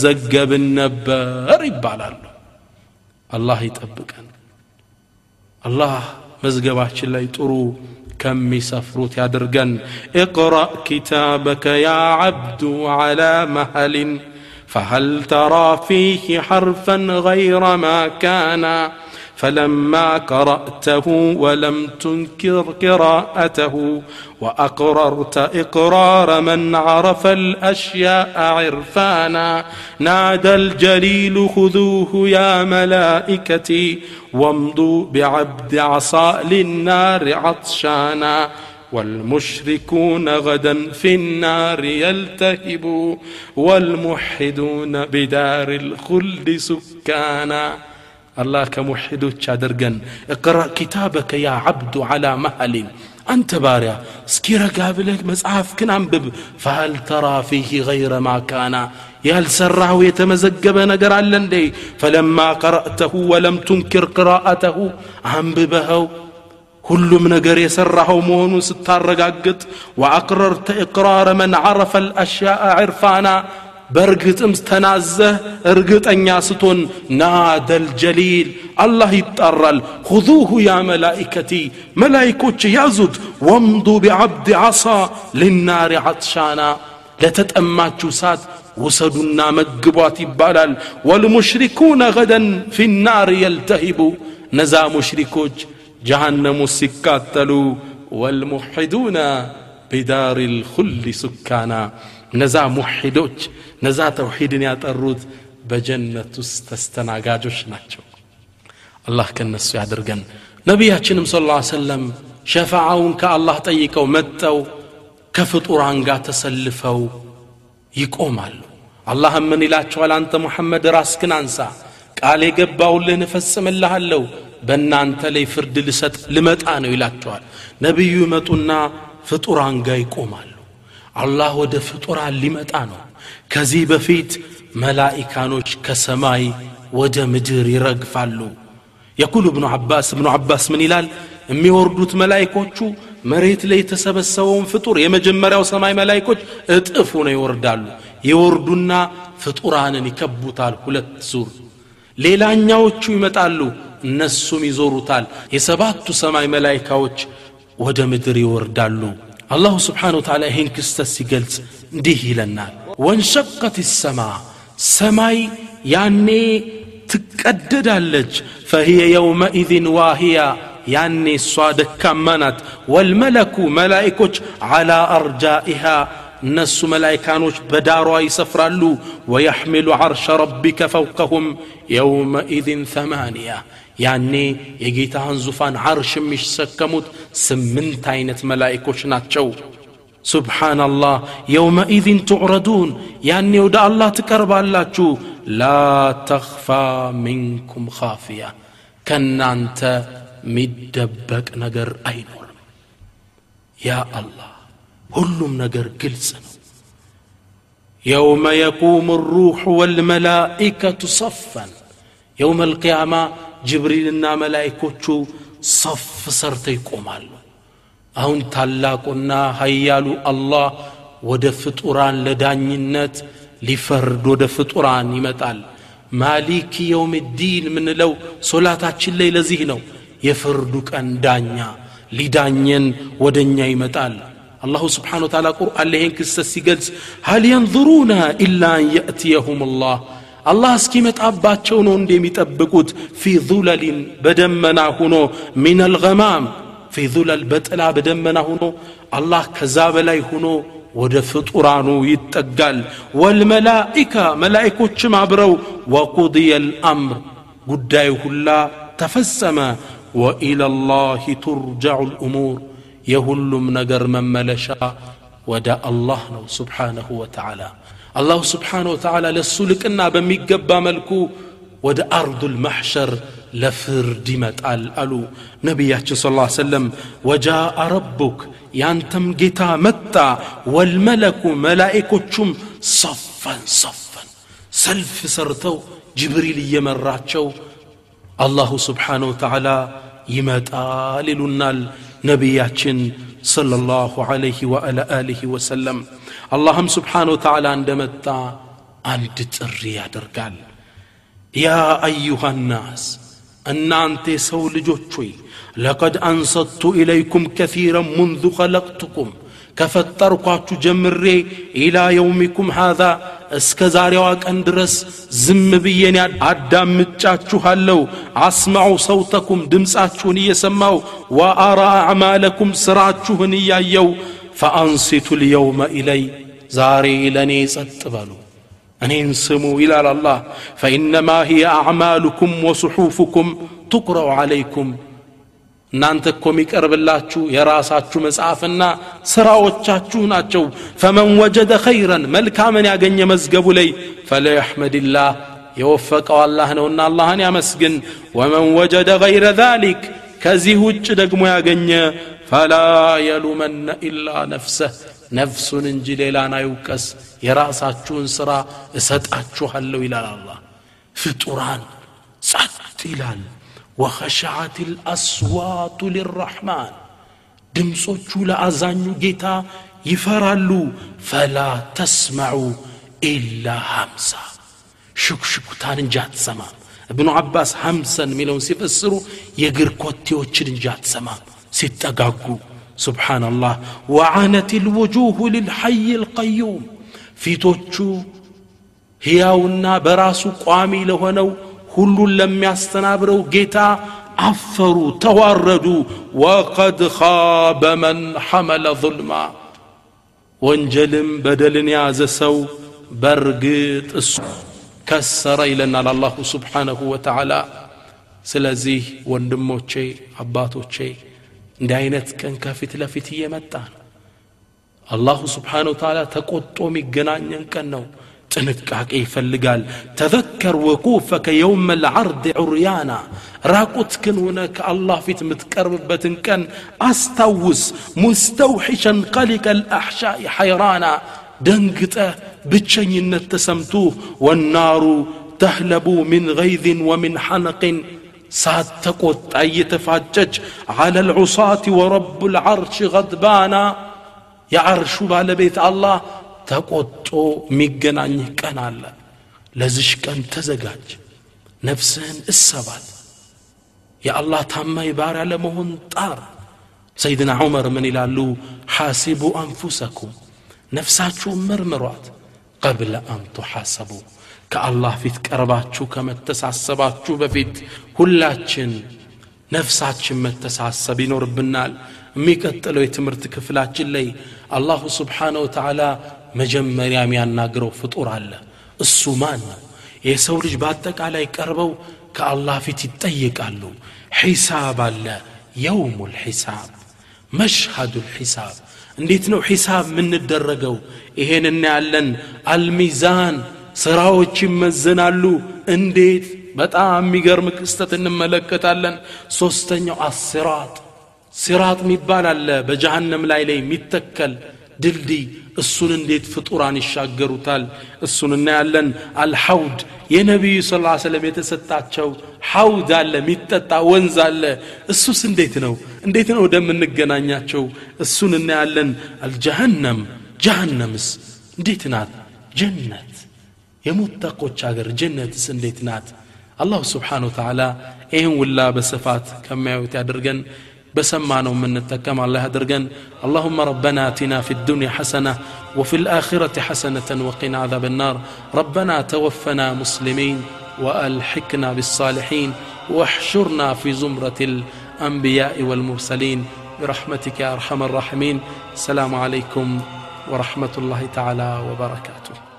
በተመዘገብን ነበር ይባላሉ አላህ ይጠብቀን አላህ መዝገባችን ላይ ጥሩ ከሚሰፍሩት ያድርገን اقرأ كتابك يا عبد على مهل فهل ترى فيه حرفا غير ما كان فلما قرأته ولم تنكر قراءته وأقررت إقرار من عرف الأشياء عرفانا. نادى الجليل خذوه يا ملائكتي وامضوا بعبد عصا للنار عطشانا. والمشركون غدا في النار يلتهبوا والموحدون بدار الخلد سكانا. الله كموحد تشادرقا اقرأ كتابك يا عبد على مهل. أنت باريا سكيرا قابلك مزعف كن انبب فهل ترى فيه غير ما كان؟ يا السراه يتمزقب نقر على فلما قرأته ولم تنكر قراءته أنببه. كل من قر يسرعه مون ستار وأقررت إقرار من عرف الأشياء عرفانا በእርግጥም ተናዘህ እርግጠኛ ስቶን ናደል ጀሊል አላህ ይጣራል ሁዙሁ ያ መላኢከቲ መላይኮች ያዙት ወምዱ ቢዓብድ ዓሳ ልናሪ ዓጥሻና ለተጠማችሁ ሳት ውሰዱና መግቧት ይባላል ወልሙሽሪኩነ ገደን ፊ ናር የልተሂቡ ነዛ ሙሽሪኮች ጀሃነሙ ሲቃጠሉ ወልሙሕዱነ ቢዳር ልኹል ሱካና ነዛ ሙሒዶች ነዛ ተውሒድን ያጠሩት በጀነት ውስጥ ተስተናጋጆች ናቸው አላህ ከነሱ ያድርገን ነቢያችንም ስ ላ ሰለም ሸፋዓውን ከአላህ ጠይቀው መጠው ከፍጡራን ጋር ተሰልፈው ይቆማሉ አላህም ምን ይላቸዋል አንተ ሙሐመድ ራስክን አንሳ ቃል የገባውልህን እፈጽምልሃለሁ በእናንተ ላይ ፍርድ ልሰጥ ልመጣ ነው ይላቸዋል ነቢዩ ይመጡና ፍጡራን ጋር ይቆማሉ አላህ ወደ ፍጡራን ሊመጣ ነው። ከዚህ በፊት መላኢካኖች ከሰማይ ወደ ምድር ይረግፋሉ። የኩሉ እብኑ አባስ እብኑ አባስ ምን ይላል? የሚወርዱት መላይኮቹ መሬት ላይ የተሰበሰበውን ፍጡር የመጀመሪያው ሰማይ መላይኮች እጥፍ ሆነው ይወርዳሉ። ይወርዱና ፍጡራንን ይከቡታል ሁለት ዙር። ሌላኛዎቹ ይመጣሉ እነሱም ይዞሩታል። የሰባቱ ሰማይ መላይካዎች ወደ ምድር ይወርዳሉ አላሁ ስብሓን ወተዓላ ይህን ክስተት ሲገልጽ እንዲህ ይለናል ወንሸቀት ሰማ ሰማይ ያኔ ትቀደዳለች ፈህየ የውመኢዝን ዋህያ ያኔ እሷ ደካማ ናት ወልመለኩ መላይኮች ዓላ አርጃኢሃ እነሱ መላይካኖች በዳሯ ይሰፍራሉ ወየሕሚሉ ዓርሸ ረቢከ ፈውቀሁም የውመኢዝን ተማንያ ያኔ የጌታህን ዙፋን ዓርሽ የሚሸከሙት ስምንት አይነት መላይኮች ናቸው ሱብሓናላህ የውመኢዝን ትዕረዱን ያኔ ወደ አላህ ትቀርባላችሁ ላ ተኽፋ ሚንኩም ኻፊያ ከእናንተ የሚደበቅ ነገር አይኖርም ያ አላህ ሁሉም ነገር ግልጽ ነው የውመ የቁሙ ሩሑ ወልመላኢከቱ ሰፈን የውመ ልቅያማ ጅብሪልና መላይኮቹ ሰፍ ሰርተው ይቆማሉ አሁን ታላቁና ሀያሉ አላህ ወደ ፍጡራን ለዳኝነት ሊፈርድ ወደ ፍጡራን ይመጣል ማሊክ የውም ዲን ምንለው ሶላታችን ላይ ለዚህ ነው የፍርዱ ቀን ዳኛ ሊዳኘን ወደ እኛ ይመጣል አላሁ ስብሓን ወተላ ቁርአን ላይ ይህን ክስተት ሲገልጽ ሀል የንظሩና ኢላ አን የእትየሁም አላህ አላህ እስኪመጣባቸው ነው እንደ የሚጠብቁት ፊ ዙለሊን በደመና ሁኖ ሚን አልገማም ፊ ዙለል በጥላ በደመና ሁኖ አላህ ከዛ በላይ ሁኖ ወደ ፍጡራኑ ይጠጋል ወልመላኢካ መላኢኮችም አብረው ወቁድየ ልአምር ጉዳዩ ሁላ ተፈጸመ ወኢላ ላህ ቱርጀዑ ልእሙር የሁሉም ነገር መመለሻ ወደ አላህ ነው ስብሓነሁ ወተዓላ አላሁ ስብሓነ ወተዓላ ለእሱ ልቅና በሚገባ መልኩ ወደ አርዱ ልማሕሸር ለፍርድ ይመጣል አሉ ነቢያችን ስ ላ ሰለም ወጃአ ረቡክ ያንተም ጌታ መጣ ወልመለኩ መላኢኮቹም ሰፈን ሰፈን ሰልፍ ሰርተው ጅብሪል እየመራቸው አላሁ ስብሓነ ወተዓላ ይመጣል ይሉናል ነቢያችን ሰለላሁ ዐለይሂ ወአላ አሊሂ ወሰለም አላህም ስብሓነ ወተዓላ እንደመጣ አንድ ጥሪ ያደርጋል ያ አዩሃ ናስ እናንተ የሰው ልጆች ሆይ ለቀድ አንሰቱ ኢለይኩም ከፊረን ሙንዙ ኸለቅቱኩም ከፈጠርኳችሁ ጀምሬ ኢላ የውሚኩም ሃዛ እስከ ዛሬዋ ቀን ድረስ ዝም ብዬን አዳምጫችኋለሁ አስማዑ ሰውተኩም ድምፃችሁን እየሰማው ወአራ አዕማለኩም ስራችሁን እያየው ፈአንሲቱ ልየውመ ኢለይ ዛሬ ለእኔ ጸጥ በሉ እኔን ስሙ ይላል አላህ ፈኢነማ ሂየ አዕማሉኩም ወስሑፉኩም ትቁረው ዓለይኩም እናንተ እኮ የሚቀርብላችሁ የራሳችሁ መጽሐፍና ስራዎቻችሁ ናቸው ፈመን ወጀደ ኸይረን መልካምን ያገኘ መዝገቡ ላይ ፈለየሕመድላህ የወፈቀው አላህ ነውና አላህን ያመስግን ወመን ወጀደ ገይረ ዛሊክ ከዚህ ውጭ ደግሞ ያገኘ ፈላ የሉመነ ኢላ ነፍሰህ ነፍሱን እንጂ ሌላን አይውቀስ የራሳችሁን ሥራ እሰጣችኋለሁ ይላል አላህ ፍጡራን ጸጥ ይላል ወኸሸዓት ልአስዋቱ ሊራሕማን ድምፆቹ ለአዛኙ ጌታ ይፈራሉ ፈላ ተስማዑ ኢላ ሐምሳ ሽኩሽኩታን እንጂ አትሰማም እብኑ ዓባስ ሐምሰን የሚለውን ሲፈስሩ የእግር ኮቴዎችን እንጂ አትሰማም ሲጠጋጉ ስብሓናላህ ወዓነት ልውጁሁ ልልሐይ ልቀዩም ፊቶቹ ሕያውና በራሱ ቋሚ ለሆነው ሁሉን ለሚያስተናብረው ጌታ አፈሩ ተዋረዱ ወቀድ ኻበ መን ሐመለ ظልማ ወንጀልም በደልን የያዘ ሰው በርግጥ እሱ ከሰረ ይለናል አላሁ ስብሓነሁ ወተዓላ ስለዚህ ወንድሞቼ አባቶቼ እንዲህ አይነት ቀን ከፊት ለፊት እየመጣ ነው አላሁ ስብሓን ተዓላ ተቆጦ የሚገናኘን ቀን ነው ጥንቃቄ ይፈልጋል ተዘከር ወቁፈከ የውመ ልዓርድ ዑርያና ራቁትክን ሆነ ከአላህ ፊት የምትቀርብበትን ቀን አስታውስ ሙስተውሒሸን ቀሊቀ ልአሕሻኢ ሐይራና ደንግጠ ብቸኝነት ተሰምቱ ወናሩ ተህለቡ ምን ገይዝን ወምን ሐነቅን ሳት ተቆጣ እየተፋጨች አለ ልዑሳት ወረቡ ልዓርሽ غضባና የአርሹ ባለቤት አላህ ተቆጦ የሚገናኝህ ቀን አለ ለዚሽ ቀን ተዘጋጅ ነፍስህን እሰባት የአላህ ታማኝ ባሪያ ለመሆን ጣር ሰይድና ዑመር ምን ይላሉ ሓሲቡ አንፉሰኩም ነፍሳችሁን መርምሯት ቀብለ አን ቱሓሰቡ ከአላህ ፊት ቀርባችሁ ከመተሳሰባችሁ በፊት ሁላችን ነፍሳችን መተሳሰብ ይኖርብናል የሚቀጥለው የትምህርት ክፍላችን ላይ አላሁ ስብሓነ ወተዓላ መጀመሪያ የሚያናግረው ፍጡር አለ እሱ ማን ነው የሰው ልጅ በአጠቃላይ ቀርበው ከአላህ ፊት ይጠይቃሉ ሒሳብ አለ የውሙ ልሒሳብ መሽሃዱ ልሒሳብ እንዴት ነው ሒሳብ የምንደረገው ይሄን እናያለን አልሚዛን ስራዎች ይመዘናሉ እንዴት በጣም የሚገርም ክስተት እንመለከታለን ሶስተኛው አስራጥ ሲራጥ የሚባል አለ በጀሃነም ላይ ላይ የሚተከል ድልድይ እሱን እንዴት ፍጡራን ይሻገሩታል? እሱን እናያለን። አልሐውድ የነቢዩ ስ ሰለም የተሰጣቸው ሐውድ አለ የሚጠጣ ወንዝ አለ። እሱስ እንዴት ነው? እንዴት ነው ወደምንገናኛቸው? እሱን እናያለን። አልጀሃነም ጀሃነምስ እንዴት ናት? ጀነት የሙተቆች አገር ጀነትስ እንዴት ናት? አላሁ ስብሓን ወተዓላ ይህን ውላ በስፋት ከሚያዩት ያድርገን بسمعنا من التكام الله درجن اللهم ربنا آتنا في الدنيا حسنة وفي الآخرة حسنة وقنا عذاب النار. ربنا توفنا مسلمين وألحقنا بالصالحين واحشرنا في زمرة الأنبياء والمرسلين. برحمتك يا أرحم الراحمين. السلام عليكم ورحمة الله تعالى وبركاته.